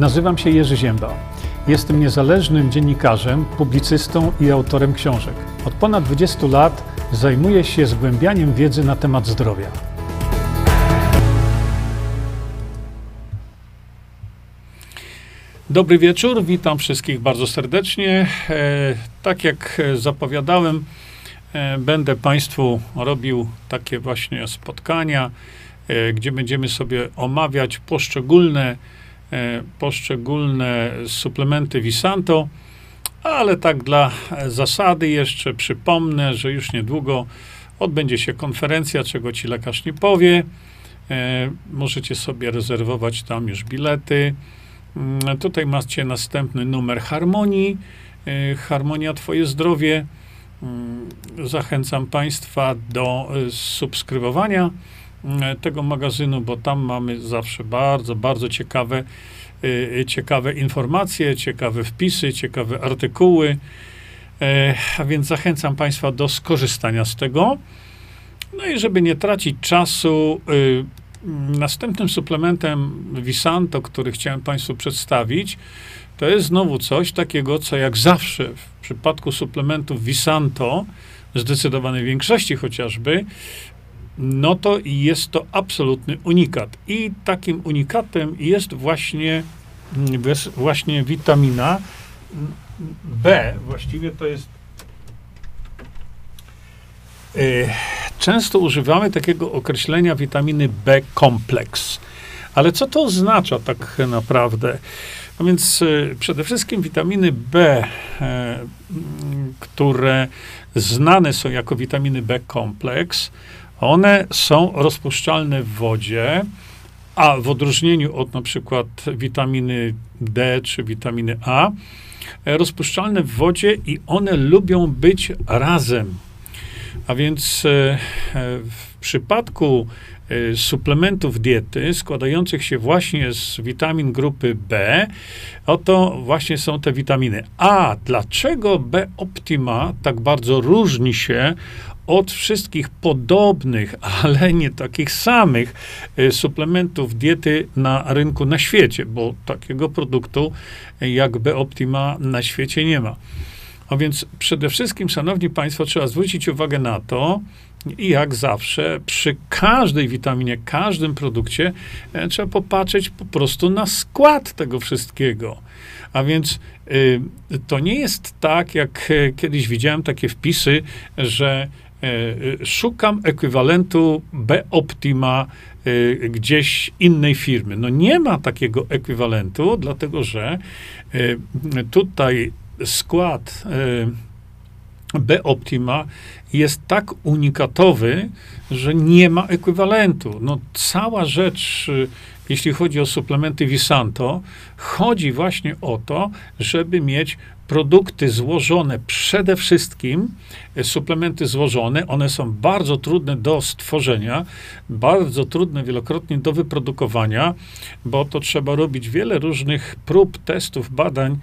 Nazywam się Jerzy Ziemba. Jestem niezależnym dziennikarzem, publicystą i autorem książek. Od ponad 20 lat zajmuję się zgłębianiem wiedzy na temat zdrowia. Dobry wieczór, witam wszystkich bardzo serdecznie. E, tak jak zapowiadałem, e, będę Państwu robił takie właśnie spotkania, e, gdzie będziemy sobie omawiać poszczególne poszczególne suplementy Visanto, ale tak dla zasady jeszcze przypomnę, że już niedługo odbędzie się konferencja, czego ci lekarz nie powie. E, możecie sobie rezerwować tam już bilety. Mm, tutaj macie następny numer Harmonii. E, Harmonia Twoje zdrowie. Mm, zachęcam Państwa do subskrybowania E, tego magazynu, bo tam mamy zawsze bardzo, bardzo ciekawe, e, ciekawe informacje, ciekawe wpisy, ciekawe artykuły. E, a więc zachęcam Państwa do skorzystania z tego. No i żeby nie tracić czasu, następnym suplementem Visanto, który chciałem Państwu przedstawić, to jest znowu coś takiego, co jak zawsze w przypadku suplementów Visanto, zdecydowanej większości chociażby, no to jest to absolutny unikat. I takim unikatem jest właśnie, właśnie witamina B. Właściwie to jest. E, często używamy takiego określenia witaminy B kompleks. Ale co to oznacza tak naprawdę? No więc e, przede wszystkim witaminy B, e, które znane są jako witaminy B kompleks, one są rozpuszczalne w wodzie, a w odróżnieniu od na przykład witaminy D czy witaminy A, e, rozpuszczalne w wodzie i one lubią być razem. A więc e, e, w przypadku suplementów diety składających się właśnie z witamin grupy B, oto właśnie są te witaminy. A dlaczego B Optima tak bardzo różni się od wszystkich podobnych, ale nie takich samych e, suplementów diety na rynku na świecie, bo takiego produktu jak B-Optima na świecie nie ma. A więc przede wszystkim, szanowni państwo, trzeba zwrócić uwagę na to, i jak zawsze, przy każdej witaminie, każdym produkcie, e, trzeba popatrzeć po prostu na skład tego wszystkiego. A więc y, to nie jest tak, jak e, kiedyś widziałem takie wpisy, że szukam ekwiwalentu B Optima e, gdzieś innej firmy. No nie ma takiego ekwiwalentu, dlatego że e, tutaj skład B Optima jest tak unikatowy, że nie ma ekwiwalentu. No cała rzecz jeśli chodzi o suplementy Visanto, chodzi właśnie o to, żeby mieć produkty złożone przede wszystkim, e, suplementy złożone, one są bardzo trudne do stworzenia, bardzo trudne wielokrotnie do wyprodukowania, bo to trzeba robić wiele różnych prób, testów, badań,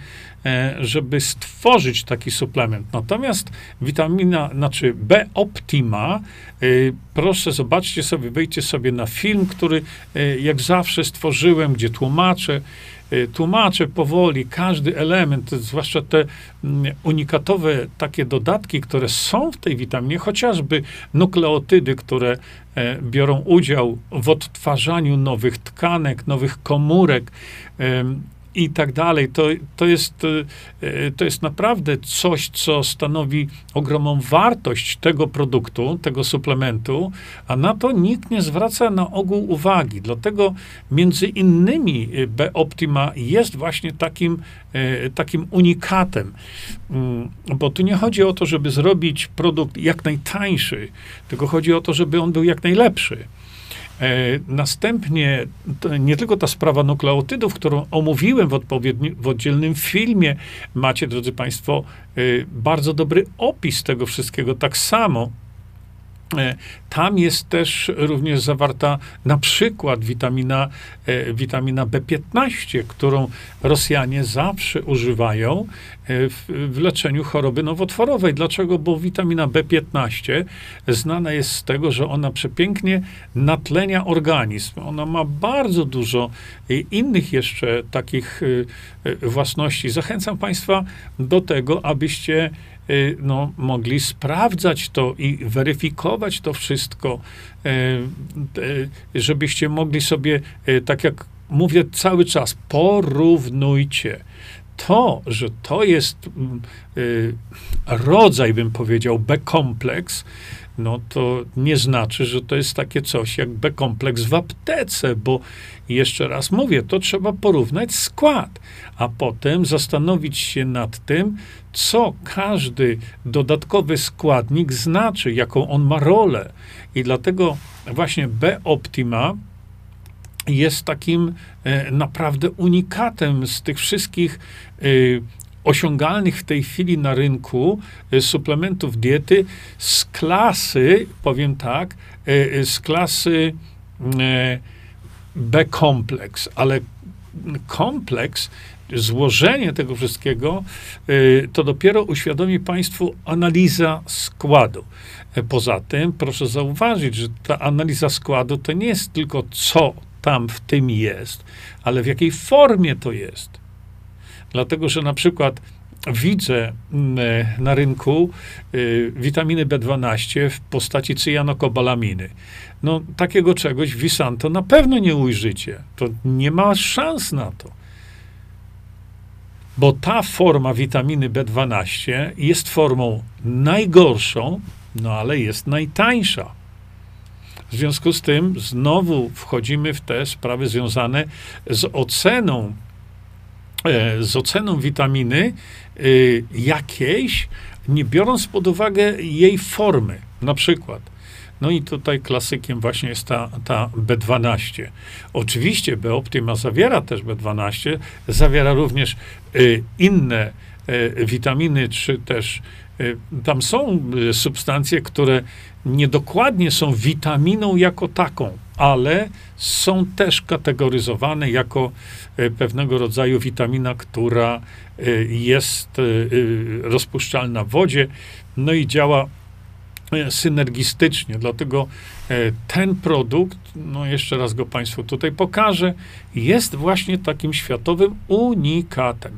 e, żeby stworzyć taki suplement. Natomiast witamina, znaczy B Optima, e, proszę zobaczcie sobie, wejdźcie sobie na film, który jak zawsze stworzyłem, gdzie tłumaczę, tłumaczę powoli każdy element, zwłaszcza te mm, unikatowe takie dodatki, które są w tej witaminie, chociażby nukleotydy, które e, biorą udział w odtwarzaniu nowych tkanek, nowych komórek, i tak dalej. To, to, jest, e, to jest naprawdę coś, co stanowi ogromną wartość tego produktu, tego suplementu, a na to nikt nie zwraca na ogół uwagi. Dlatego między innymi e, B-Optima jest właśnie takim, e, takim unikatem. Mm, bo tu nie chodzi o to, żeby zrobić produkt jak najtańszy, tylko chodzi o to, żeby on był jak najlepszy. E, następnie nie tylko ta sprawa nukleotydów, którą omówiłem w, odpowiedni, w oddzielnym filmie, macie, drodzy Państwo, e, bardzo dobry opis tego wszystkiego. Tak samo tam jest też również zawarta na przykład witamina, e, witamina B15, którą Rosjanie zawsze używają e, w, w, leczeniu choroby nowotworowej. Dlaczego? Bo witamina B15 znana jest z tego, że ona przepięknie natlenia organizm. Ona ma bardzo dużo innych jeszcze takich własności. Zachęcam Państwa do tego, abyście no, mogli sprawdzać to i weryfikować to wszystko, y, y, żebyście mogli sobie, tak jak mówię cały czas, porównujcie. To, że to jest mm, rodzaj, bym powiedział, B-kompleks, no to nie znaczy, że to jest takie coś jak B-kompleks w aptece, bo jeszcze raz mówię, to trzeba porównać skład, a potem zastanowić się nad tym, co każdy dodatkowy składnik znaczy, jaką on ma rolę. I dlatego właśnie B-Optima jest takim e, naprawdę unikatem z tych wszystkich e, osiągalnych w tej chwili na rynku e, suplementów diety z klasy, powiem tak, z klasy e, B-kompleks, ale kompleks, złożenie tego wszystkiego, to dopiero uświadomi Państwu analiza składu. Poza tym, proszę zauważyć, że ta analiza składu to nie jest tylko co tam w tym jest, ale w jakiej formie to jest. Dlatego, że na przykład widzę mm, e, na rynku y, witaminy B12 w postaci cyjanokobalaminy. No, takiego czegoś w Visanto na pewno nie ujrzycie. To nie ma szans na to. Bo ta forma witaminy B12 jest formą najgorszą, no ale jest najtańsza. W związku z tym znowu wchodzimy w te sprawy związane z oceną E, z oceną witaminy e, jakiejś, nie biorąc pod uwagę jej formy, na przykład. No i tutaj klasykiem właśnie jest ta, ta B12. Oczywiście B-Optima zawiera też B12, zawiera również y, inne y, witaminy, czy też y, tam są substancje, które niedokładnie są witaminą jako taką, ale są też kategoryzowane jako e, pewnego rodzaju witamina, która e, jest e, rozpuszczalna w wodzie, no i działa synergistycznie. Dlatego ten produkt, no jeszcze raz go Państwu tutaj pokażę, jest właśnie takim światowym unikatem.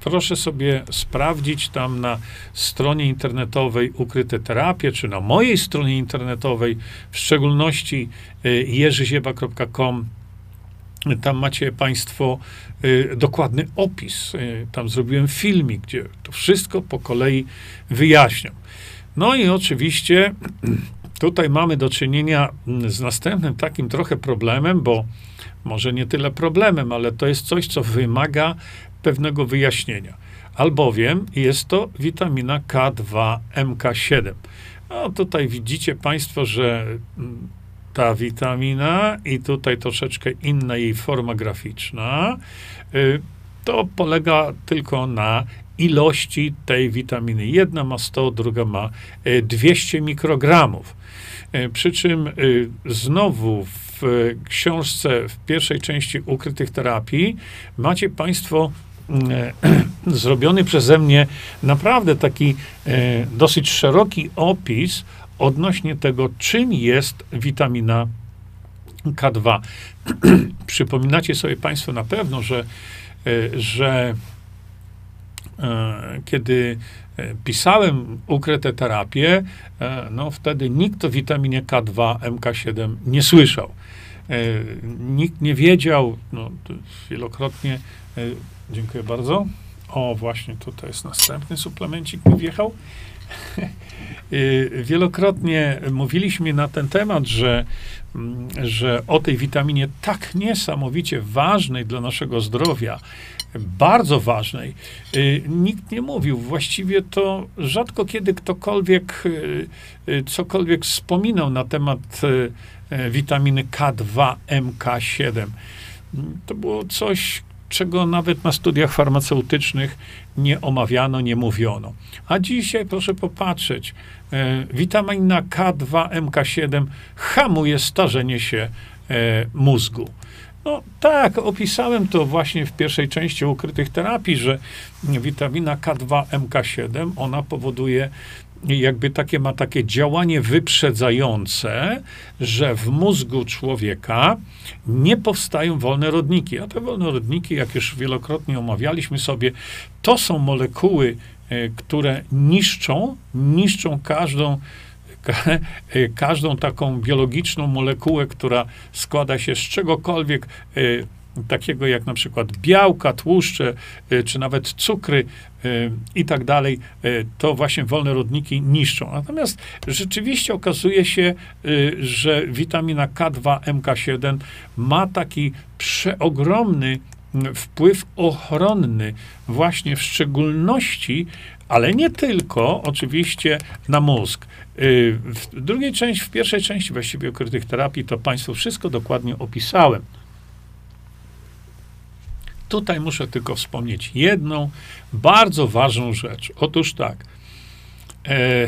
Proszę sobie sprawdzić tam na stronie internetowej Ukryte Terapie, czy na mojej stronie internetowej, w szczególności y, jerzyzieba.com. Tam macie Państwo y, dokładny opis. Y, tam zrobiłem filmik, gdzie to wszystko po kolei wyjaśniam. No i oczywiście tutaj mamy do czynienia mm, z następnym takim trochę problemem, bo może nie tyle problemem, ale to jest coś, co wymaga pewnego wyjaśnienia. Albowiem jest to witamina K2 MK7. No tutaj widzicie Państwo, że mm, ta witamina i tutaj troszeczkę inna jej forma graficzna, y, to polega tylko na ilości tej witaminy. Jedna ma 100, druga ma 200 y, mikrogramów. Y, przy czym znowu w książce w pierwszej części ukrytych terapii macie Państwo zrobiony przeze mnie naprawdę taki e, dosyć szeroki opis odnośnie tego, czym jest witamina K2. Przypominacie sobie Państwo na pewno, że, e, że kiedy pisałem ukryte terapie, no wtedy nikt o witaminie K2, MK7 nie słyszał. Nikt nie wiedział, no, wielokrotnie Dziękuję bardzo. O, właśnie tutaj jest następny suplemencik mi wjechał. Y, wielokrotnie mówiliśmy na ten temat, że, mm, że o tej witaminie tak niesamowicie ważnej dla naszego zdrowia, bardzo ważnej, y, nikt nie mówił. Właściwie to rzadko kiedy ktokolwiek y, cokolwiek wspominał na temat witaminy K2, MK7. To było coś, czego nawet na studiach farmaceutycznych nie omawiano, nie mówiono. A dzisiaj proszę popatrzeć, e, witamina K2, MK7 hamuje starzenie się e, mózgu. No tak, opisałem to właśnie w pierwszej części ukrytych terapii, że witamina K2, MK7, ona powoduje jakby takie ma takie działanie wyprzedzające, że w mózgu człowieka nie powstają wolne rodniki. A te wolne rodniki, jak już wielokrotnie omawialiśmy sobie, to są molekuły, e, które niszczą, niszczą każdą e, każdą taką biologiczną molekułę, która składa się z czegokolwiek e, takiego jak na przykład białka, tłuszcze, y, czy nawet cukry y, i tak dalej, y, to właśnie wolne rodniki niszczą. Natomiast rzeczywiście okazuje się, że witamina K2, MK7 ma taki przeogromny wpływ ochronny, właśnie w szczególności, ale nie tylko, oczywiście, na mózg. W drugiej części, w pierwszej części właściwie ukrytych terapii, to Państwu wszystko dokładnie opisałem. Tutaj muszę tylko wspomnieć jedną bardzo ważną rzecz. Otóż tak. E,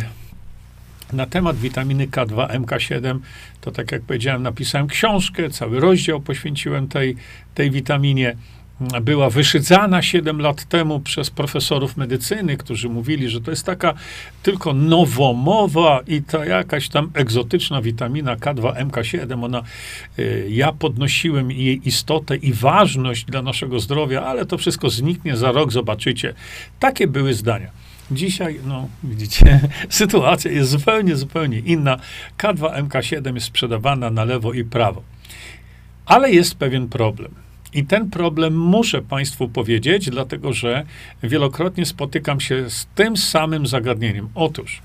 na temat witaminy K2, MK7, to tak jak powiedziałem, napisałem książkę, cały rozdział poświęciłem tej, tej witaminie była wyszydzana 7 lat temu przez profesorów medycyny, którzy mówili, że to jest taka tylko nowomowa i ta jakaś tam egzotyczna witamina K2, MK7. Ona, y, ja podnosiłem jej istotę i ważność dla naszego zdrowia, ale to wszystko zniknie za rok, zobaczycie. Takie były zdania. Dzisiaj, no widzicie, sytuacja jest zupełnie, zupełnie inna. K2, MK7 jest sprzedawana na lewo i prawo. Ale jest pewien problem. I ten problem muszę Państwu powiedzieć, dlatego że wielokrotnie spotykam się z tym samym zagadnieniem. Otóż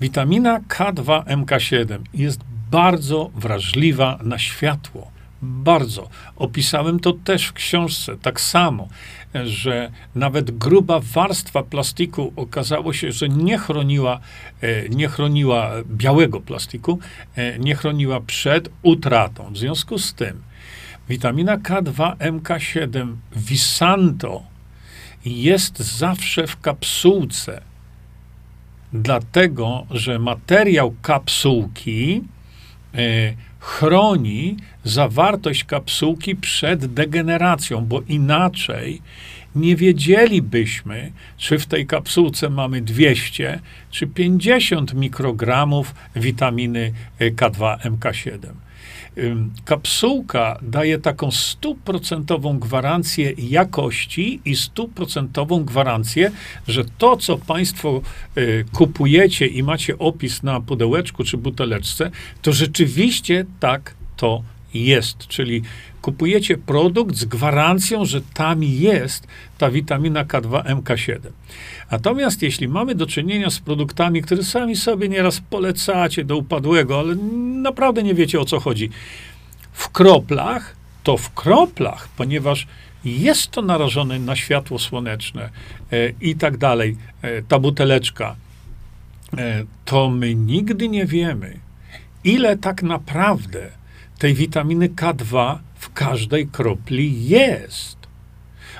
witamina K2MK7 jest bardzo wrażliwa na światło. Bardzo. Opisałem to też w książce, tak samo, że nawet gruba warstwa plastiku okazało się, że nie chroniła, e, nie chroniła białego plastiku, e, nie chroniła przed utratą. W związku z tym, Witamina K2, MK7, Visanto jest zawsze w kapsułce, dlatego że materiał kapsułki y, chroni zawartość kapsułki przed degeneracją, bo inaczej nie wiedzielibyśmy, czy w tej kapsułce mamy 200 czy 50 mikrogramów witaminy e, K2 MK7 kapsułka daje taką stuprocentową gwarancję jakości i stuprocentową gwarancję, że to, co Państwo y, kupujecie i macie opis na pudełeczku czy buteleczce, to rzeczywiście tak to jest. Czyli kupujecie produkt z gwarancją, że tam jest ta witamina K2, MK7. Natomiast jeśli mamy do czynienia z produktami, które sami sobie nieraz polecacie do upadłego, ale naprawdę nie wiecie o co chodzi, w kroplach, to w kroplach, ponieważ jest to narażone na światło słoneczne e, i tak dalej, e, ta buteleczka, e, to my nigdy nie wiemy, ile tak naprawdę tej witaminy K2 w każdej kropli jest.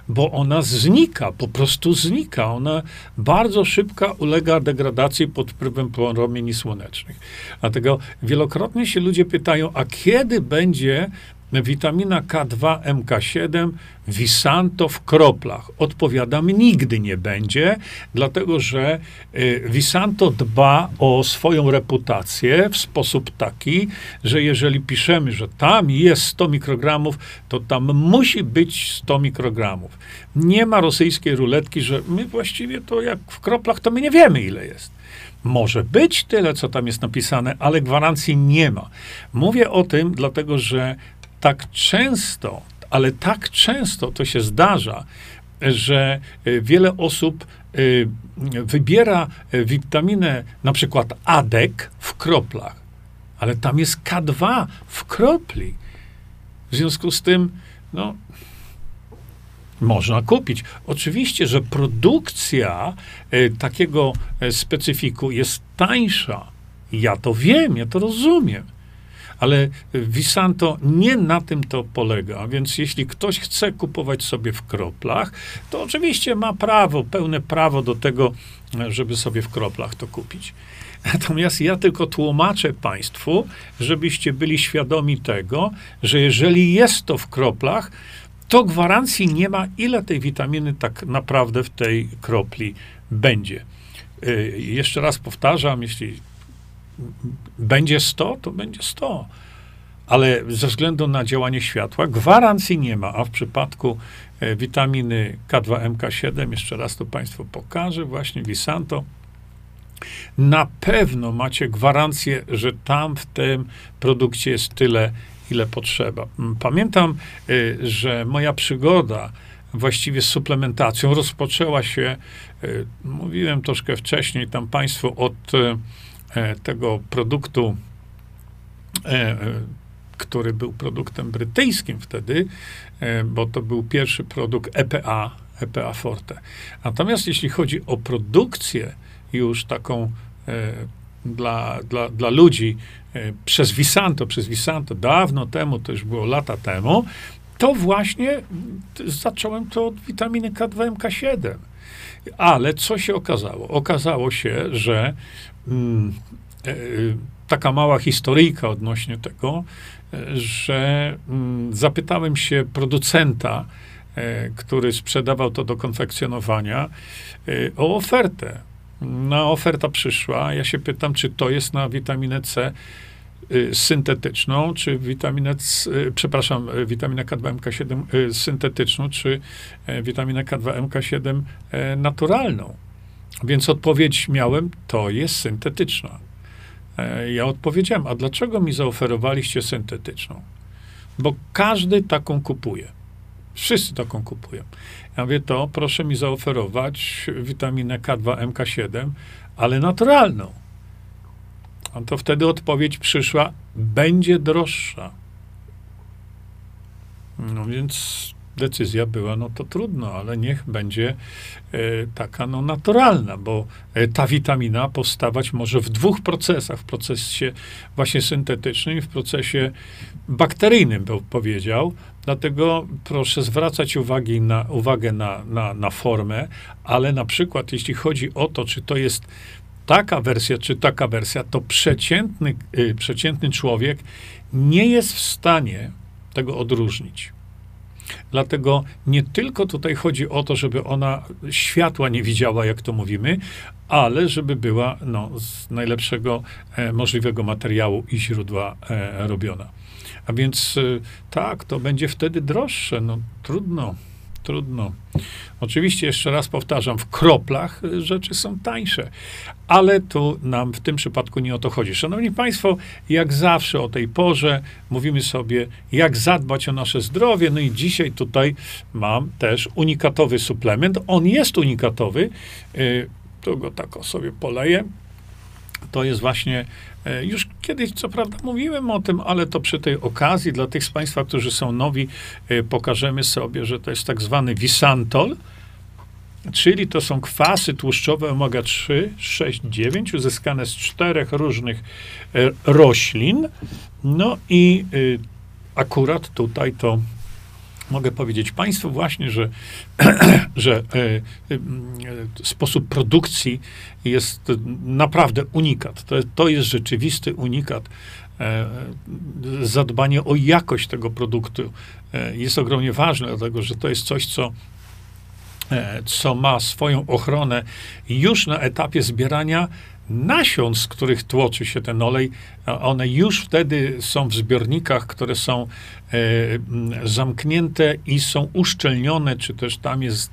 Bo ona znika, po prostu znika. Ona bardzo szybko ulega degradacji pod wpływem promieni słonecznych. Dlatego wielokrotnie się ludzie pytają, a kiedy będzie witamina K2, MK7, Visanto w kroplach. Odpowiadam, nigdy nie będzie, dlatego że y, Visanto dba o swoją reputację w sposób taki, że jeżeli piszemy, że tam jest 100 mikrogramów, to tam musi być 100 mikrogramów. Nie ma rosyjskiej ruletki, że my właściwie to jak w kroplach, to my nie wiemy, ile jest. Może być tyle, co tam jest napisane, ale gwarancji nie ma. Mówię o tym, dlatego że tak często, ale tak często to się zdarza, że e, wiele osób e, wybiera e, witaminę, na przykład ADEK w kroplach, ale tam jest K2 w kropli. W związku z tym, no, można kupić. Oczywiście, że produkcja takiego specyfiku jest tańsza. Ja to wiem, ja to rozumiem Ale Visanto nie na tym to polega, więc jeśli ktoś chce kupować sobie w kroplach, to oczywiście ma prawo, pełne prawo do tego, żeby sobie w kroplach to kupić. Natomiast ja tylko tłumaczę Państwu, żebyście byli świadomi tego, że jeżeli jest to w kroplach, to gwarancji nie ma, ile tej witaminy tak naprawdę w tej kropli będzie. Y, jeszcze raz powtarzam, jeśli będzie 100, to będzie 100. Ale ze względu na działanie światła gwarancji nie ma, a w przypadku y, witaminy K2, MK7, jeszcze raz to Państwu pokażę, właśnie Visanto, na pewno macie gwarancję, że tam w tym produkcie jest tyle, ile potrzeba. Pamiętam, y, że moja przygoda właściwie z suplementacją rozpoczęła się, y, mówiłem troszkę wcześniej tam Państwu, od e, tego produktu, e, e, który był produktem brytyjskim wtedy, bo to był pierwszy produkt EPA, EPA Forte. Natomiast jeśli chodzi o produkcję już taką dla, dla, dla ludzi przez Visanto, przez Visanto dawno temu, to już było lata temu, to właśnie zacząłem to od witaminy K2, MK7. Ale co się okazało? Okazało się, że e, taka mała historyjka odnośnie tego, że mm, zapytałem się producenta, e, który sprzedawał to do konfekcjonowania, e, o ofertę. No, oferta przyszła. Ja się pytam, czy to jest na witaminę C syntetyczną, czy witaminę, C, przepraszam, witaminę K2MK7 syntetyczną, czy witaminę K2MK7 naturalną. Więc odpowiedź miałem, to jest syntetyczna. Ja odpowiedziałem, a dlaczego mi zaoferowaliście syntetyczną? Bo każdy taką kupuje. Wszyscy taką kupują. Ja mówię, to proszę mi zaoferować witaminę K2MK7, ale naturalną. A to wtedy odpowiedź przyszła, będzie droższa. No więc decyzja była, no to trudno, ale niech będzie e, taka no, naturalna, bo e, ta witamina powstawać może w dwóch procesach, w procesie właśnie syntetycznym i w procesie bakteryjnym, bym powiedział. Dlatego proszę zwracać uwagi na, uwagę na, na, na formę, ale na przykład jeśli chodzi o to, czy to jest taka wersja czy taka wersja, to przeciętny, y, przeciętny człowiek nie jest w stanie tego odróżnić. Dlatego nie tylko tutaj chodzi o to, żeby ona światła nie widziała, jak to mówimy, ale żeby była no, z najlepszego e, możliwego materiału i źródła e, robiona. A więc e, tak, to będzie wtedy droższe. No trudno. Trudno. Oczywiście, jeszcze raz powtarzam, w kroplach rzeczy są tańsze, ale tu nam w tym przypadku nie o to chodzi. Szanowni Państwo, jak zawsze o tej porze mówimy sobie, jak zadbać o nasze zdrowie. No i dzisiaj tutaj mam też unikatowy suplement. On jest unikatowy. Y, tu go tak sobie poleję. To jest właśnie E, już kiedyś, co prawda, mówiłem o tym, ale to przy tej okazji dla tych z Państwa, którzy są nowi, e, pokażemy sobie, że to jest tak zwany Visantol, czyli to są kwasy tłuszczowe omega-3, 6, 9, uzyskane z czterech różnych e, roślin. No i akurat tutaj to mogę powiedzieć Państwu właśnie, że, że e, e, sposób produkcji jest naprawdę unikat. To, to jest rzeczywisty unikat. E, zadbanie o jakość tego produktu jest ogromnie ważne, dlatego że to jest coś, co co ma swoją ochronę już na etapie zbierania nasion, z których tłoczy się ten olej, one już wtedy są w zbiornikach, które są e, zamknięte i są uszczelnione, czy też tam jest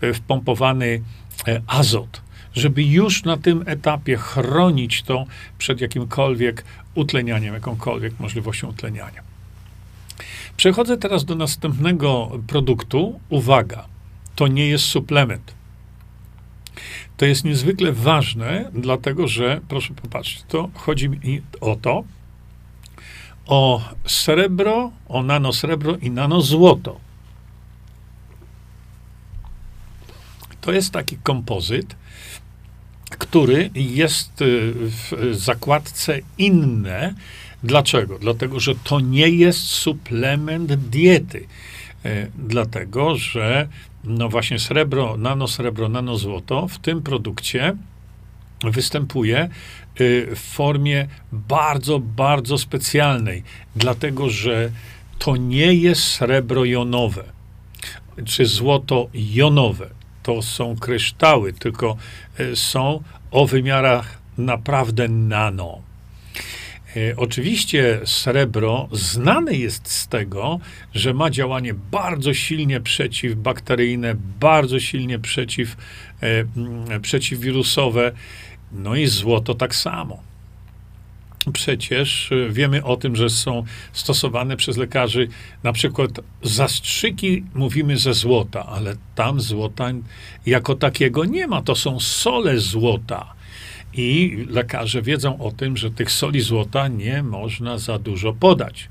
e, wpompowany e, azot, żeby już na tym etapie chronić to przed jakimkolwiek utlenianiem, jakąkolwiek możliwością utleniania. Przechodzę teraz do następnego produktu. Uwaga, to nie jest suplement to jest niezwykle ważne, dlatego że, proszę popatrzeć, to chodzi mi o to, o srebro, o nanosrebro i nanozłoto. To jest taki kompozyt, który jest y, w zakładce inne, Dlaczego? Dlatego, że to nie jest suplement diety. E, dlatego, że no właśnie srebro, nanosrebro, nanozłoto w tym produkcie występuje y, w formie bardzo, bardzo specjalnej, dlatego że to nie jest srebro jonowe czy złoto jonowe. To są kryształy, tylko y, są o wymiarach naprawdę nano. Y, oczywiście srebro znane jest z tego, że ma działanie bardzo silnie przeciwbakteryjne, bardzo silnie przeciw, mm, przeciwwirusowe no i złoto tak samo. Przecież y, wiemy o tym, że są stosowane przez lekarzy na przykład zastrzyki, mówimy ze złota, ale tam złota jako takiego nie ma. To są sole złota. I lekarze wiedzą o tym, że tych soli złota nie można za dużo podać.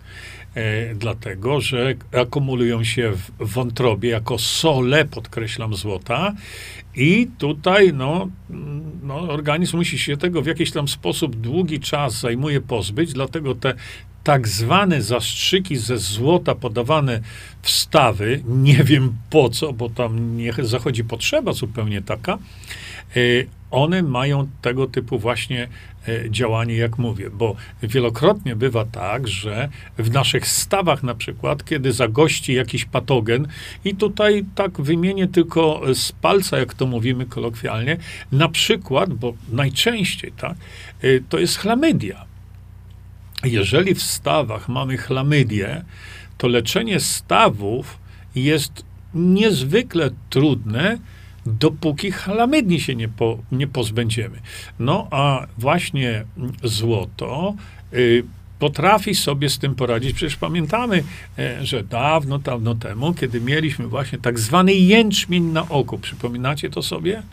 E, dlatego, że akumulują się w wątrobie jako sole, podkreślam, złota i tutaj no, no, organizm musi się tego w jakiś tam sposób długi czas zajmuje pozbyć, dlatego te tak zwane zastrzyki ze złota podawane w stawy, nie wiem po co, bo tam nie zachodzi potrzeba zupełnie taka, y, one mają tego typu właśnie e, działanie, jak mówię, bo wielokrotnie bywa tak, że w naszych stawach na przykład, kiedy zagości jakiś patogen i tutaj tak wymienię tylko z palca, jak to mówimy kolokwialnie, na przykład, bo najczęściej tak, e, to jest chlamydia. Jeżeli w stawach mamy chlamydię, to leczenie stawów jest niezwykle trudne, dopóki chlamydni się nie, po, nie pozbędziemy. No a właśnie złoto y, potrafi sobie z tym poradzić. Przecież pamiętamy, y, że dawno, dawno temu, kiedy mieliśmy właśnie tak zwany jęczmień na oku, przypominacie to sobie?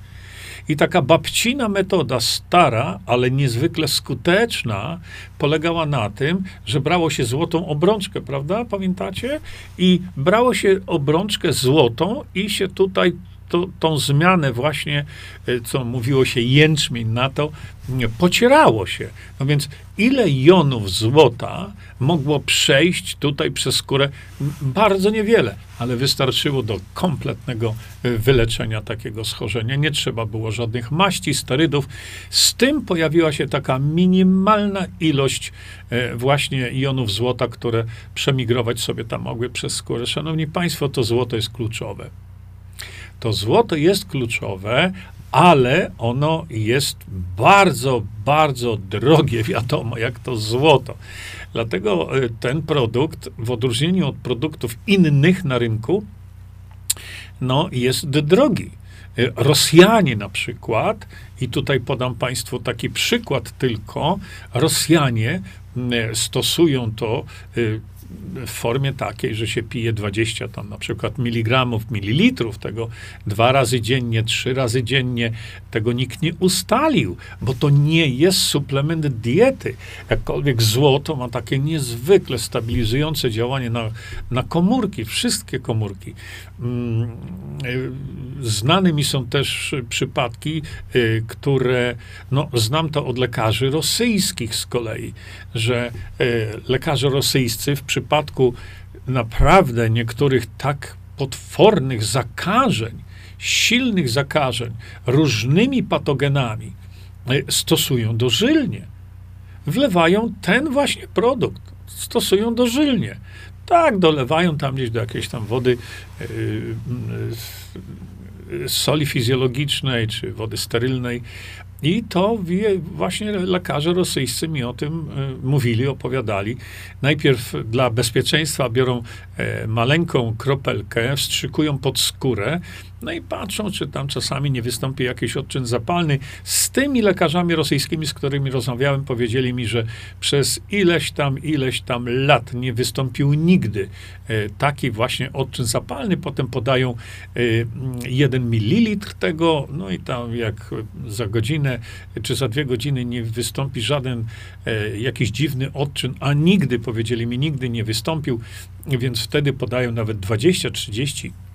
I taka babcina metoda, stara, ale niezwykle skuteczna, polegała na tym, że brało się złotą obrączkę, prawda? Pamiętacie? I brało się obrączkę złotą i się tutaj to, tą zmianę właśnie, e, co mówiło się jęczmień na to, pocierało się. No więc ile jonów złota mogło przejść tutaj przez skórę? Bardzo niewiele, ale wystarczyło do kompletnego e, wyleczenia takiego schorzenia. Nie trzeba było żadnych maści, sterydów. Z tym pojawiła się taka minimalna ilość e, właśnie jonów złota, które przemigrować sobie tam mogły przez skórę. Szanowni Państwo, to złoto jest kluczowe to złoto jest kluczowe, ale ono jest bardzo, bardzo drogie, wiadomo, jak to złoto. Dlatego e, ten produkt, w odróżnieniu od produktów innych na rynku, no, jest drogi. E, Rosjanie na przykład, i tutaj podam Państwu taki przykład tylko, Rosjanie stosują to e, w formie takiej, że się pije 20 tam na przykład miligramów, mililitrów tego dwa razy dziennie, trzy razy dziennie, tego nikt nie ustalił, bo to nie jest suplement diety. Jakkolwiek złoto ma takie niezwykle stabilizujące działanie na, na komórki, wszystkie komórki. Mm, y, znane mi są też przypadki, y, które, no, znam to od lekarzy rosyjskich z kolei, że y, lekarze rosyjscy w przypadku naprawdę niektórych tak potwornych zakażeń, silnych zakażeń różnymi patogenami stosują dożylnie. Wlewają ten właśnie produkt, stosują dożylnie. Tak, dolewają tam gdzieś do jakiejś tam wody yy, yy, soli fizjologicznej czy wody sterylnej. I to właśnie lekarze rosyjscy mi o tym y, mówili, opowiadali. Najpierw dla bezpieczeństwa biorą e, maleńką kropelkę, wstrzykują pod skórę, no i patrzą, czy tam czasami nie wystąpi jakiś odczyn zapalny. Z tymi lekarzami rosyjskimi, z którymi rozmawiałem, powiedzieli mi, że przez ileś tam, ileś tam lat nie wystąpił nigdy e, taki właśnie odczyn zapalny. Potem podają e, jeden mililitr tego, no i tam jak za godzinę czy za dwie godziny nie wystąpi żaden e, jakiś dziwny odczyn, a nigdy, powiedzieli mi, nigdy nie wystąpił, więc wtedy podają nawet 20, 30 e,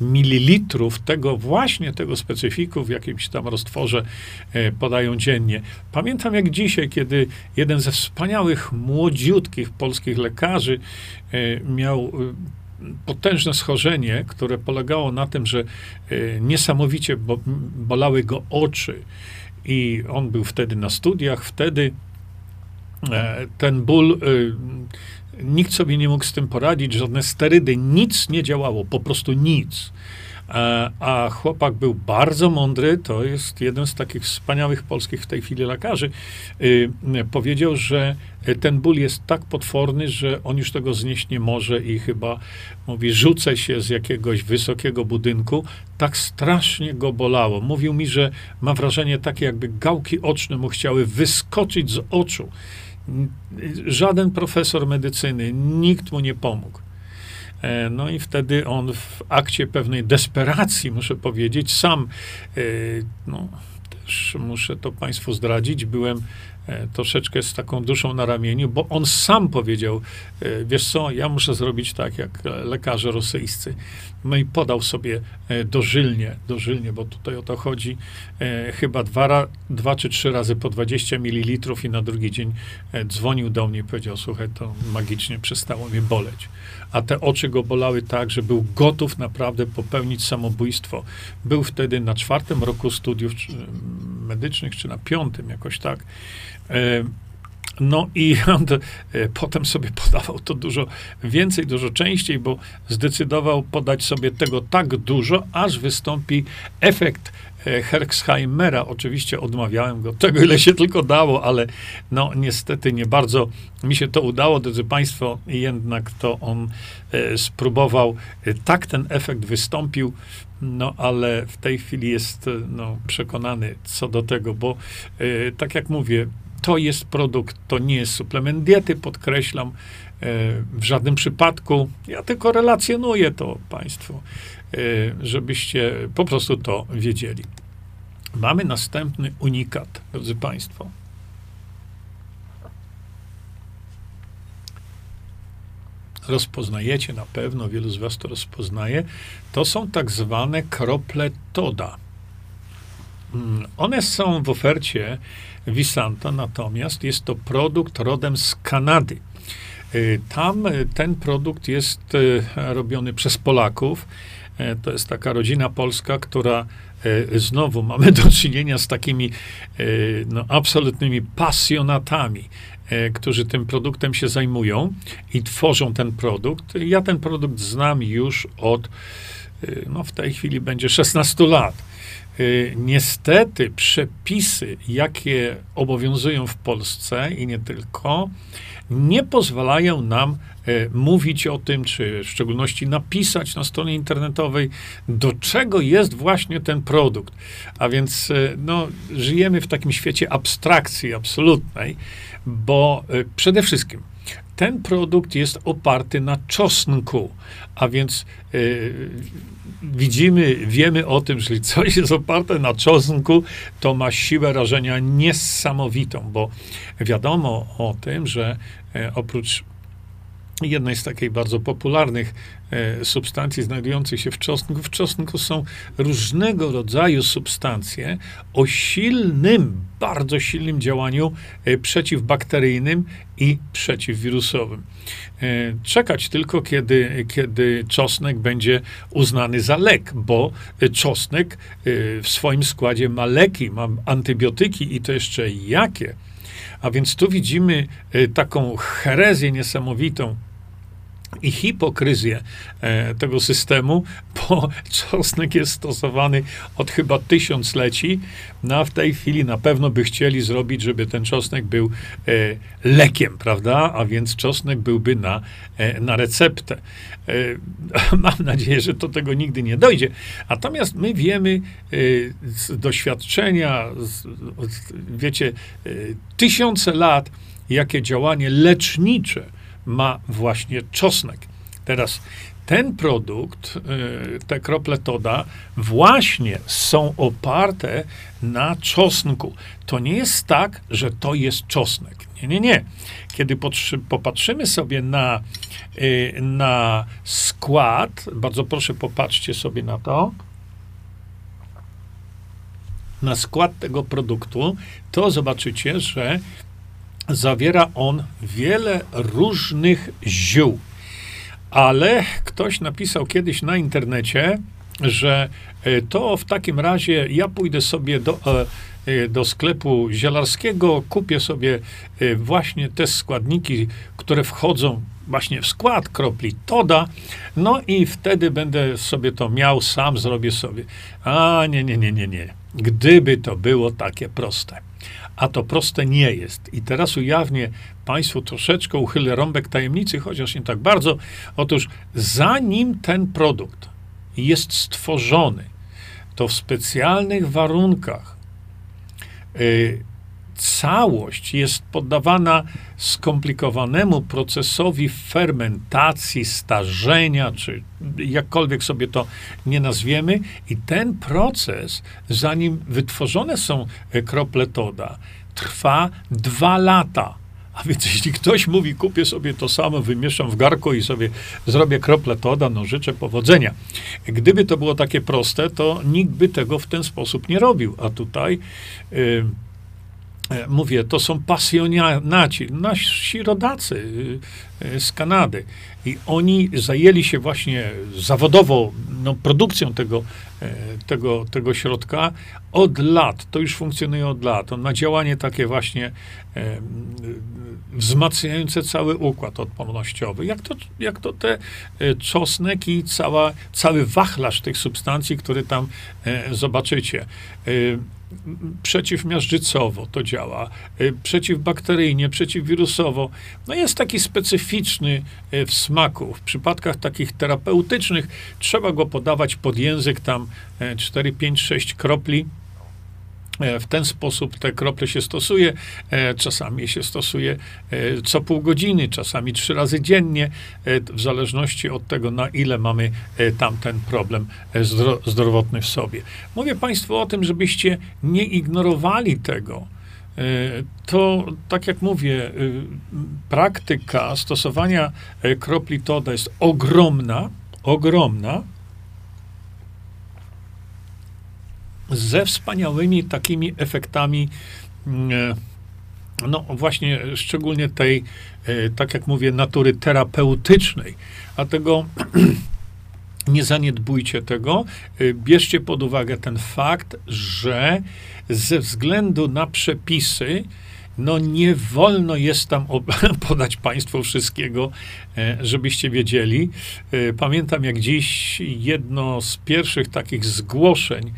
mililitrów tego właśnie tego specyfiku w jakimś tam roztworze e, podają dziennie. Pamiętam jak dzisiaj, kiedy jeden ze wspaniałych, młodziutkich polskich lekarzy e, miał potężne schorzenie, które polegało na tym, że niesamowicie bolały go oczy. I on był wtedy na studiach, wtedy ten ból Nikt sobie nie mógł z tym poradzić, żadne sterydy, nic nie działało, po prostu nic. E, a chłopak był bardzo mądry, to jest jeden z takich wspaniałych polskich w tej chwili lekarzy. Y, powiedział, że ten ból jest tak potworny, że on już tego znieść nie może i chyba mówi, rzucę się z jakiegoś wysokiego budynku. Tak strasznie go bolało. Mówił mi, że ma wrażenie takie, jakby gałki oczne mu chciały wyskoczyć z oczu. Żaden profesor medycyny, nikt mu nie pomógł. E, no i wtedy on w akcie pewnej desperacji, muszę powiedzieć, sam, e, no, też muszę to Państwu zdradzić, byłem troszeczkę z taką duszą na ramieniu, bo on sam powiedział, e, wiesz co, ja muszę zrobić tak, jak lekarze rosyjscy. No i podał sobie e, dożylnie, dożylnie, bo tutaj o to chodzi, chyba dwa, dwa czy trzy razy po 20 ml i na drugi dzień dzwonił do mnie i powiedział, słuchaj, to magicznie przestało mnie boleć. A te oczy go bolały tak, że był gotów naprawdę popełnić samobójstwo. Był wtedy na czwartym roku studiów medycznych, czy na piątym, jakoś tak. E, no i on to, e, potem sobie podawał to dużo więcej, dużo częściej, bo zdecydował podać sobie tego tak dużo, aż wystąpi efekt e, Herxheimera. Oczywiście odmawiałem go tego, ile się tylko dało, ale no niestety nie bardzo mi się to udało, drodzy Państwo, jednak to on spróbował, tak ten efekt wystąpił, no ale w tej chwili jest no, przekonany co do tego, bo tak jak mówię, to jest produkt, to nie jest suplement diety, podkreślam e, w żadnym przypadku. Ja tylko relacjonuję to Państwu, e, żebyście po prostu to wiedzieli. Mamy następny unikat, drodzy Państwo. Rozpoznajecie na pewno, wielu z Was to rozpoznaje. To są tak zwane krople Toda. Mm, one są w ofercie Visanta, natomiast jest to produkt rodem z Kanady. Y, tam y, ten produkt jest y, robiony przez Polaków. To jest taka rodzina polska, która znowu mamy do czynienia z takimi no, absolutnymi pasjonatami, którzy tym produktem się zajmują i tworzą ten produkt. Ja ten produkt znam już od, no w tej chwili będzie 16 lat. Y, niestety przepisy, jakie obowiązują w Polsce i nie tylko, nie pozwalają nam y, mówić o tym, czy w szczególności napisać na stronie internetowej, do czego jest właśnie ten produkt. A więc y, no, żyjemy w takim świecie abstrakcji absolutnej, bo przede wszystkim ten produkt jest oparty na czosnku, a więc widzimy, wiemy o tym, że coś jest oparte na czosnku, to ma siłę rażenia niesamowitą, bo wiadomo o tym, że e, oprócz jednej z takich bardzo popularnych e, substancji znajdujących się w czosnku. W czosnku są różnego rodzaju substancje o silnym, bardzo silnym działaniu e, przeciwbakteryjnym i przeciwwirusowym. E, czekać tylko, kiedy, kiedy czosnek będzie uznany za lek, bo czosnek w swoim składzie ma leki, ma antybiotyki i to jeszcze jakie. A więc tu widzimy taką herezję niesamowitą, i hipokryzję e, tego systemu, bo czosnek jest stosowany od chyba tysiącleci, no a w tej chwili na pewno by chcieli zrobić, żeby ten czosnek był e, lekiem, prawda? A więc czosnek byłby na, e, na receptę. Mam nadzieję, że do tego nigdy nie dojdzie. Natomiast my wiemy z doświadczenia, z, wiecie, tysiące lat, jakie działanie lecznicze ma właśnie czosnek. Teraz ten produkt, y, te krople Toda, właśnie są oparte na czosnku. To nie jest tak, że to jest czosnek. Nie, nie, nie. Kiedy popatrzymy sobie na, y, na skład, bardzo proszę popatrzcie sobie na to, na skład tego produktu, to zobaczycie, że zawiera on wiele różnych ziół. Ale ktoś napisał kiedyś na internecie, że e, to w takim razie ja pójdę sobie do, e, e, do sklepu zielarskiego, kupię sobie właśnie te składniki, które wchodzą właśnie w skład kropli Toda, no i wtedy będę sobie to miał, sam zrobię sobie. A nie, nie, nie, nie, nie. Gdyby to było takie proste. A to proste nie jest. I teraz ujawnię Państwu troszeczkę, uchylę rąbek tajemnicy, chociaż nie tak bardzo. Otóż zanim ten produkt jest stworzony, to w specjalnych warunkach yy, całość jest poddawana skomplikowanemu procesowi fermentacji, starzenia, czy jakkolwiek sobie to nie nazwiemy. I ten proces, zanim wytworzone są krople Toda, trwa dwa lata. A więc jeśli ktoś mówi, kupię sobie to samo, wymieszam w garku i sobie zrobię krople Toda, no życzę powodzenia. Gdyby to było takie proste, to nikt by tego w ten sposób nie robił. A tutaj... Yy, E, mówię, to są pasjonaci, nasi rodacy y, z Kanady. I oni zajęli się właśnie zawodowo no, produkcją tego, e, tego, tego środka od lat. To już funkcjonuje od lat. On ma działanie takie właśnie e, wzmacniające cały układ odpornościowy. Jak to, jak to te czosnek i cała, cały wachlarz tych substancji, które tam zobaczycie przeciwmiażdżycowo to działa, y, przeciwbakteryjnie, przeciwwirusowo. No jest taki specyficzny y, w smaku. W przypadkach takich terapeutycznych trzeba go podawać pod język tam 4, 5, 6 kropli w ten sposób te krople się stosuje. E, czasami się stosuje e, co pół godziny, czasami trzy razy dziennie, w zależności od tego, na ile mamy tamten problem zdrowotny w sobie. Mówię Państwu o tym, żebyście nie ignorowali tego. To, tak jak mówię, praktyka stosowania kropli Toda jest ogromna, ogromna, ze wspaniałymi takimi efektami, mm, e, no właśnie szczególnie tej, e, tak jak mówię, natury terapeutycznej. Dlatego nie zaniedbujcie tego. E, bierzcie pod uwagę ten fakt, że ze względu na przepisy, no nie wolno jest tam podać Państwu wszystkiego, żebyście wiedzieli. Pamiętam jak dziś jedno z pierwszych takich zgłoszeń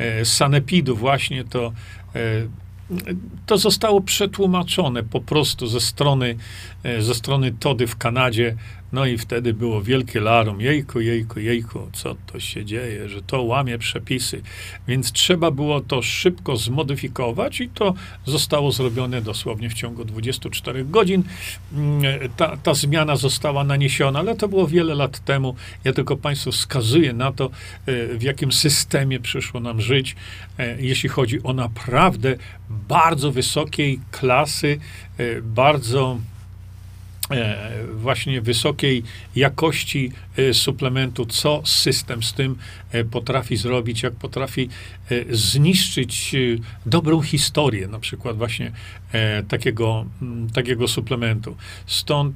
E, sanepidu właśnie to e, to zostało przetłumaczone po prostu ze strony, e, ze strony Tody w Kanadzie no i wtedy było wielkie larum, jejku, jejku, jejku, co to się dzieje, że to łamie przepisy. Więc trzeba było to szybko zmodyfikować i to zostało zrobione dosłownie w ciągu 24 godzin. Mm, ta, ta zmiana została naniesiona, ale to było wiele lat temu. Ja tylko Państwu wskazuję na to, e, w jakim systemie przyszło nam żyć, e, jeśli chodzi o naprawdę bardzo wysokiej klasy, e, bardzo właśnie wysokiej jakości e, suplementu, co system z tym e, potrafi zrobić, jak potrafi zniszczyć dobrą historię, na przykład właśnie takiego, takiego suplementu. Stąd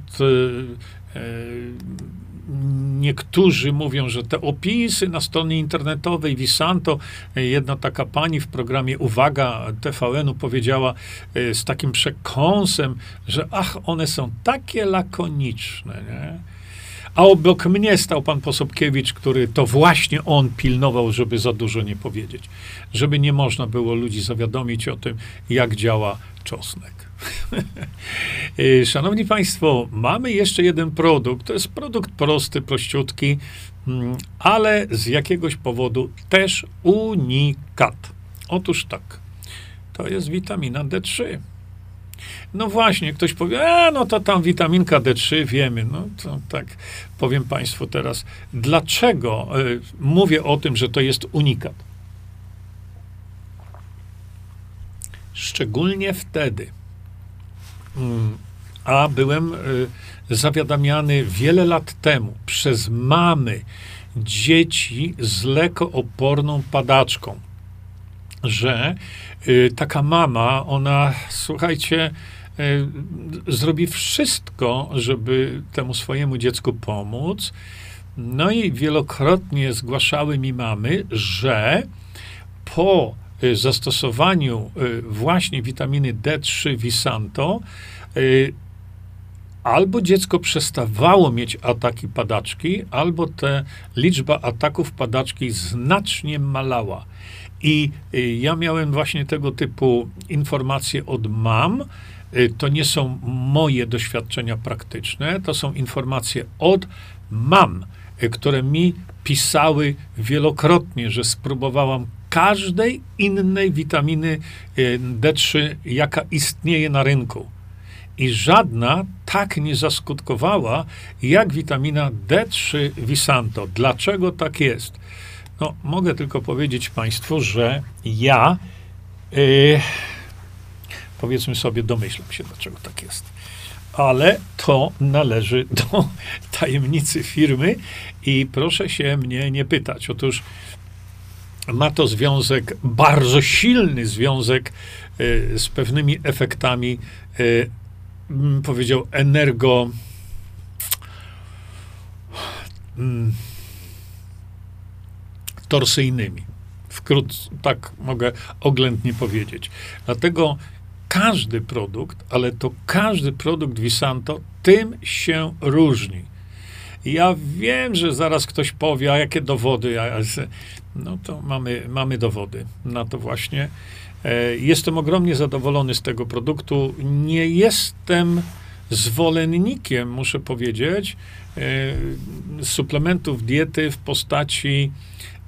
niektórzy mówią, że te opisy na stronie internetowej Visanto, jedna taka pani w programie Uwaga TVN-u powiedziała e, z takim przekąsem, że ach, one są takie lakoniczne, nie? A obok mnie stał pan Posobkiewicz, który to właśnie on pilnował, żeby za dużo nie powiedzieć. Żeby nie można było ludzi zawiadomić o tym, jak działa czosnek. Y, szanowni Państwo, mamy jeszcze jeden produkt. To jest produkt prosty, prościutki, mm, ale z jakiegoś powodu też unikat. Otóż tak, to jest witamina D3. No właśnie, ktoś powie, a no to tam witaminka D3, wiemy. No to tak powiem Państwu teraz, dlaczego y, mówię o tym, że to jest unikat. Szczególnie wtedy, a byłem y, zawiadamiany wiele lat temu przez mamy dzieci z lekooporną padaczką, że y, taka mama, ona, słuchajcie, y, zrobi wszystko, żeby temu swojemu dziecku pomóc. No i wielokrotnie zgłaszały mi mamy, że po zastosowaniu właśnie witaminy D3 Visanto albo dziecko przestawało mieć ataki padaczki, albo te liczba ataków padaczki znacznie malała. I y, ja miałem właśnie tego typu informacje od mam. Y, to nie są moje doświadczenia praktyczne, to są informacje od mam, y, które mi pisały wielokrotnie, że spróbowałam każdej innej witaminy D3, jaka istnieje na rynku i żadna tak nie zaskutkowała jak witamina D3 Visanto. Dlaczego tak jest? No, mogę tylko powiedzieć Państwu, że ja yy, powiedzmy sobie, domyślam się, dlaczego tak jest. Ale to należy do tajemnicy firmy i proszę się mnie nie pytać. Otóż ma to związek, bardzo silny związek y, z pewnymi efektami y, bym powiedział, energo. Mm, torsyjnymi. Wkrótce, tak mogę oględnie powiedzieć. Dlatego każdy produkt, ale to każdy produkt Visanto tym się różni. Ja wiem, że zaraz ktoś powie, a jakie dowody? No to mamy, mamy dowody na to właśnie. E, jestem ogromnie zadowolony z tego produktu. Nie jestem zwolennikiem, muszę powiedzieć, e, suplementów diety w postaci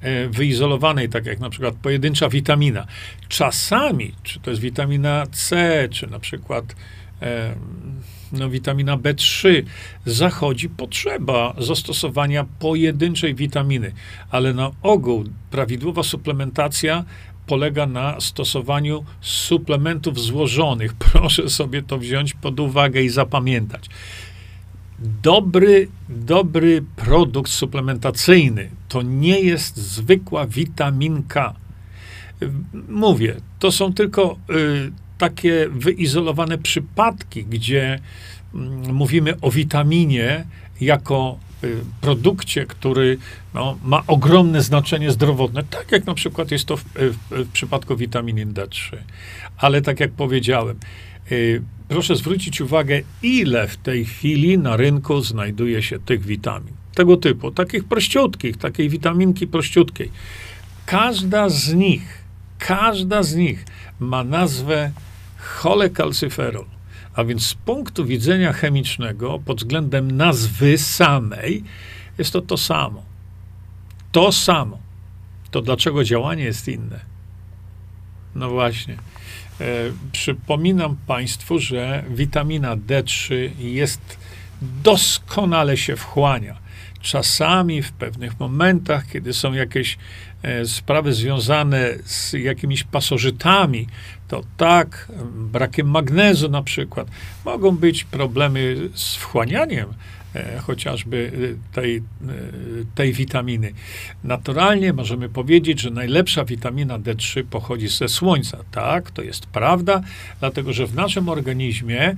e, wyizolowanej, tak jak na przykład pojedyncza witamina. Czasami, czy to jest witamina C, czy na przykład no, witamina B3, zachodzi potrzeba zastosowania pojedynczej witaminy, ale na ogół prawidłowa suplementacja polega na stosowaniu suplementów złożonych. Proszę sobie to wziąć pod uwagę i zapamiętać. Dobry, dobry produkt suplementacyjny to nie jest zwykła witaminka. Mówię, to są tylko y, takie wyizolowane przypadki, gdzie y, mówimy o witaminie jako Y, produkcie, który no, ma ogromne znaczenie zdrowotne, tak jak na przykład jest to w, w, w przypadku witaminy D3. Ale tak jak powiedziałem, y, proszę zwrócić uwagę, ile w tej chwili na rynku znajduje się tych witamin. Tego typu, takich prościutkich, takiej witaminki prościutkiej. Każda z nich, każda z nich ma nazwę cholecalciferol. A więc z punktu widzenia chemicznego, pod względem nazwy samej, jest to to samo. To samo. To dlaczego działanie jest inne? No właśnie. E, przypominam Państwu, że witamina D3 jest doskonale się wchłania. Czasami w pewnych momentach, kiedy są jakieś sprawy związane z jakimiś pasożytami, to tak, brakiem magnezu na przykład, mogą być problemy z wchłanianiem e, chociażby e, tej, e, tej witaminy. Naturalnie możemy powiedzieć, że najlepsza witamina D3 pochodzi ze słońca. Tak, to jest prawda, dlatego że w naszym organizmie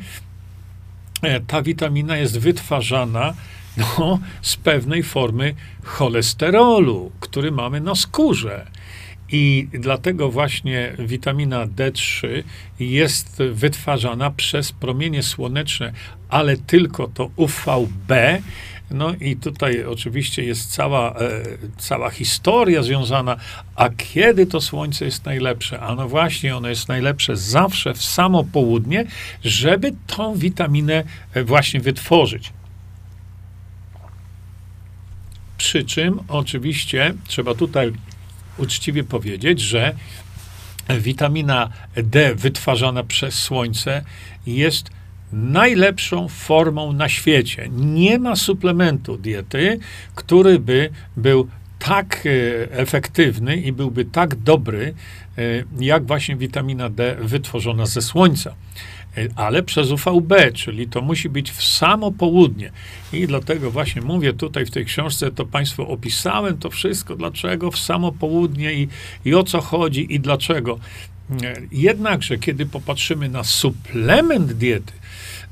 e, ta witamina jest wytwarzana no, z pewnej formy cholesterolu, który mamy na skórze. I dlatego właśnie witamina D3 jest wytwarzana przez promienie słoneczne, ale tylko to UVB. No i tutaj oczywiście jest cała, e, cała historia związana, a kiedy to słońce jest najlepsze? A no właśnie, ono jest najlepsze zawsze w samo południe, żeby tą witaminę e, właśnie wytworzyć. Przy czym oczywiście trzeba tutaj uczciwie powiedzieć, że witamina D wytwarzana przez słońce jest najlepszą formą na świecie. Nie ma suplementu diety, który by był tak e, efektywny i byłby tak dobry, e, jak właśnie witamina D wytworzona ze słońca. E, ale przez UVB, czyli to musi być w samo południe. I dlatego właśnie mówię tutaj w tej książce, to Państwu opisałem to wszystko, dlaczego w samo południe i, i o co chodzi i dlaczego. Jednakże, kiedy popatrzymy na suplement diety,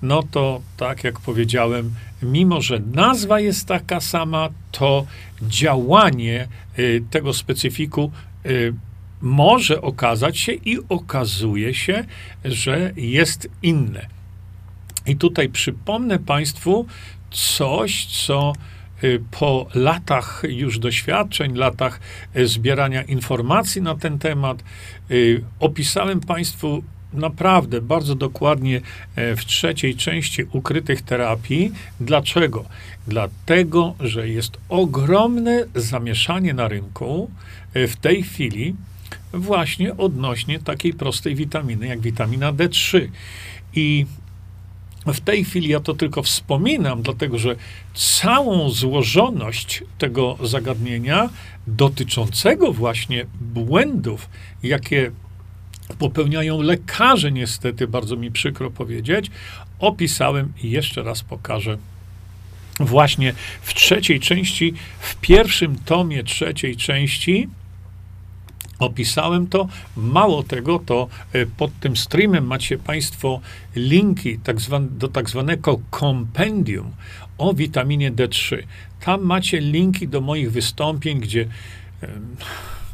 no to tak jak powiedziałem, mimo że nazwa jest taka sama, to działanie y, tego specyfiku y, może okazać się i okazuje się, że jest inne. I tutaj przypomnę Państwu coś, co y, po latach już doświadczeń, latach zbierania informacji na ten temat, opisałem Państwu naprawdę bardzo dokładnie w trzeciej części ukrytych terapii. Dlaczego? Dlatego, że jest ogromne zamieszanie na rynku w tej chwili właśnie odnośnie takiej prostej witaminy jak witamina D3. I w tej chwili ja to tylko wspominam, dlatego że całą złożoność tego zagadnienia dotyczącego właśnie błędów, jakie popełniają lekarze, niestety, bardzo mi przykro powiedzieć, opisałem i jeszcze raz pokażę właśnie w trzeciej części, w pierwszym tomie trzeciej części. Opisałem to. Mało tego, to e, pod tym streamem macie Państwo linki tak do tak zwanego kompendium o witaminie D3. Tam macie linki do moich wystąpień, gdzie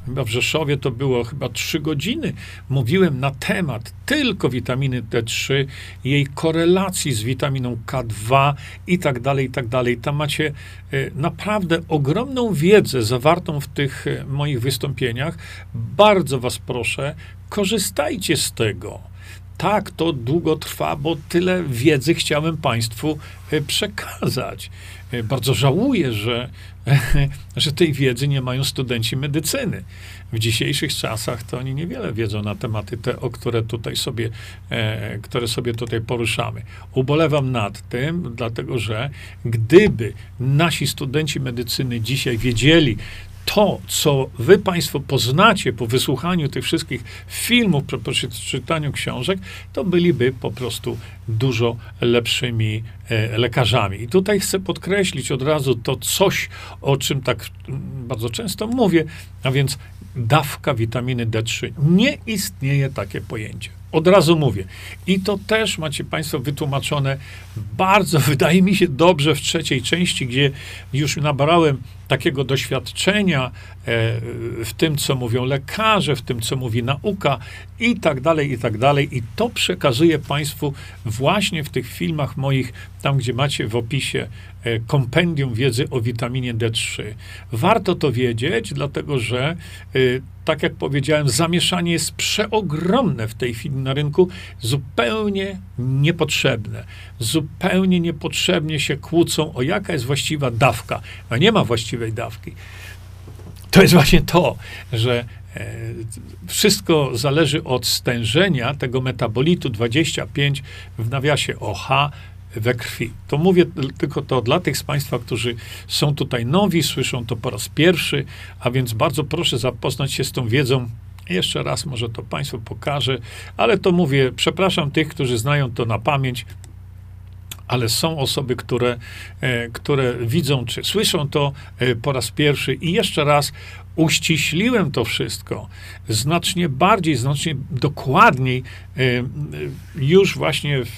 chyba w Rzeszowie to było chyba trzy godziny, mówiłem na temat tylko witaminy D3, jej korelacji z witaminą K2 i tak dalej, i tak dalej. Tam macie e, naprawdę ogromną wiedzę zawartą w tych e, moich wystąpieniach. Bardzo was proszę, korzystajcie z tego tak, to długo trwa, bo tyle wiedzy chciałem Państwu e, przekazać. Bardzo żałuję, że że tej wiedzy nie mają studenci medycyny. W dzisiejszych czasach to oni niewiele wiedzą na tematy te, o które tutaj sobie, e, które sobie tutaj poruszamy. Ubolewam nad tym, dlatego że gdyby nasi studenci medycyny dzisiaj wiedzieli, to, co wy Państwo poznacie po wysłuchaniu tych wszystkich filmów, po przeczytaniu książek, to byliby po prostu dużo lepszymi e, lekarzami. I tutaj chcę podkreślić od razu to coś, o czym tak bardzo często mówię, a więc dawka witaminy D3. Nie istnieje takie pojęcie. Od razu mówię. I to też macie Państwo wytłumaczone bardzo, wydaje mi się, dobrze w trzeciej części, gdzie już nabrałem takiego doświadczenia e, w tym, co mówią lekarze, w tym, co mówi nauka i tak dalej, i tak dalej. I to przekazuję Państwu właśnie w tych filmach moich, tam gdzie macie w opisie e, kompendium wiedzy o witaminie D3. Warto to wiedzieć, dlatego że, e, tak jak powiedziałem, zamieszanie jest przeogromne w tej chwili na rynku, zupełnie niepotrzebne. Zupełnie niepotrzebnie się kłócą o jaka jest właściwa dawka. A nie ma właściwej dawki. To jest właśnie to, że e, wszystko zależy od stężenia tego metabolitu 25 w nawiasie OH we krwi. To mówię tylko to dla tych z Państwa, którzy są tutaj nowi, słyszą to po raz pierwszy, a więc bardzo proszę zapoznać się z tą wiedzą. Jeszcze raz może to Państwu pokażę, ale to mówię, przepraszam tych, którzy znają to na pamięć, ale są osoby, które, e, które widzą czy słyszą to e, po raz pierwszy. I jeszcze raz uściśliłem to wszystko znacznie bardziej, znacznie dokładniej y, już właśnie w,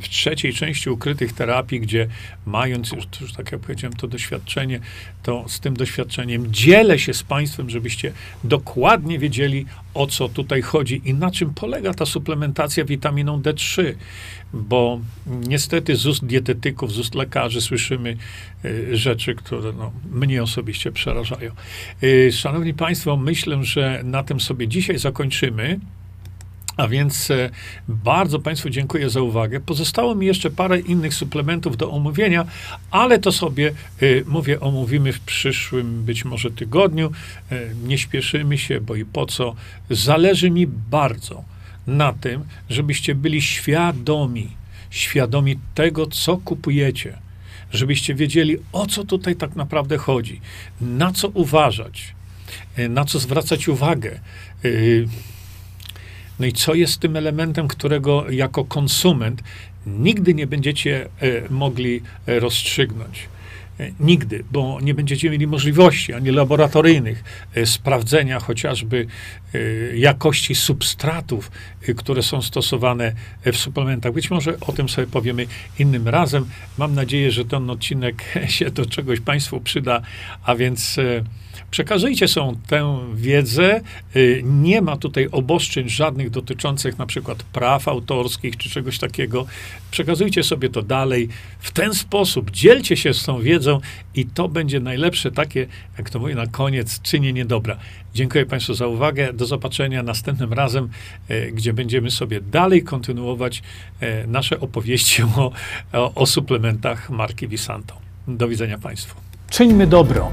w, trzeciej części ukrytych terapii, gdzie mając już, już, tak jak powiedziałem, to doświadczenie, to z tym doświadczeniem dzielę się z Państwem, żebyście dokładnie wiedzieli, o co tutaj chodzi i na czym polega ta suplementacja witaminą D3. Bo niestety z ust dietetyków, z ust lekarzy słyszymy y, rzeczy, które no, mnie osobiście przerażają. Y, szanowni Państwo, myślę, że na tym sobie dzisiaj zakończymy. A więc e, bardzo Państwu dziękuję za uwagę. Pozostało mi jeszcze parę innych suplementów do omówienia, ale to sobie, e, mówię, omówimy w przyszłym być może tygodniu. E, nie śpieszymy się, bo i po co. Zależy mi bardzo na tym, żebyście byli świadomi, świadomi tego, co kupujecie. Żebyście wiedzieli, o co tutaj tak naprawdę chodzi, na co uważać, na co zwracać uwagę. No i co jest tym elementem, którego jako konsument nigdy nie będziecie e, mogli e, rozstrzygnąć? E, nigdy, bo nie będziecie mieli możliwości ani laboratoryjnych sprawdzenia chociażby jakości substratów, które są stosowane w suplementach. Być może o tym sobie powiemy innym razem. Mam nadzieję, że ten odcinek się do czegoś Państwu przyda, a więc Przekazujcie są tę wiedzę. Y, nie ma tutaj obostrzeń żadnych dotyczących na przykład praw autorskich czy czegoś takiego. Przekazujcie sobie to dalej. W ten sposób dzielcie się z tą wiedzą i to będzie najlepsze takie, jak to mówię na koniec, czynienie dobra. Dziękuję Państwu za uwagę. Do zobaczenia następnym razem, y, gdzie będziemy sobie dalej kontynuować y, nasze opowieści o, o, o suplementach marki Visanto. Do widzenia Państwu. Czyńmy dobro.